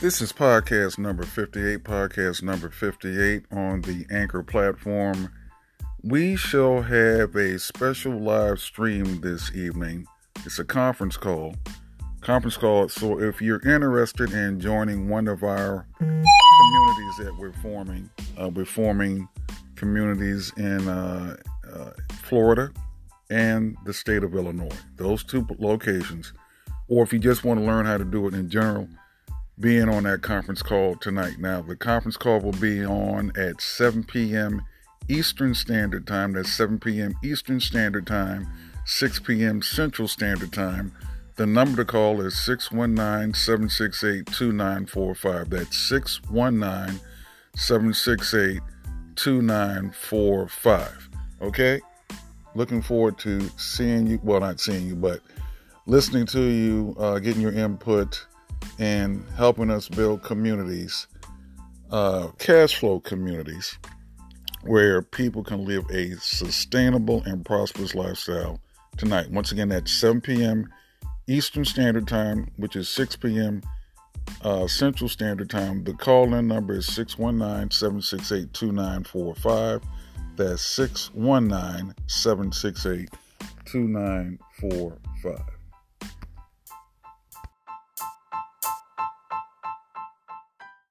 This is podcast number 58, podcast number 58 on the Anchor platform. We shall have a special live stream this evening. It's a conference call. Conference call. So if you're interested in joining one of our communities that we're forming, uh, we're forming communities in uh, uh, Florida and the state of Illinois. Those two locations. Or if you just want to learn how to do it in general, being on that conference call tonight. Now, the conference call will be on at 7 p.m. Eastern Standard Time. That's 7 p.m. Eastern Standard Time, 6 p.m. Central Standard Time. The number to call is 619 768 2945. That's 619 768 2945. Okay? Looking forward to seeing you. Well, not seeing you, but listening to you, uh, getting your input and helping us build communities, uh, cash flow communities, where people can live a sustainable and prosperous lifestyle tonight. Once again, at 7 p.m. Eastern Standard Time, which is 6 p.m. Uh, Central Standard Time. The call in number is 619 768 2945. That's 619 768 2945.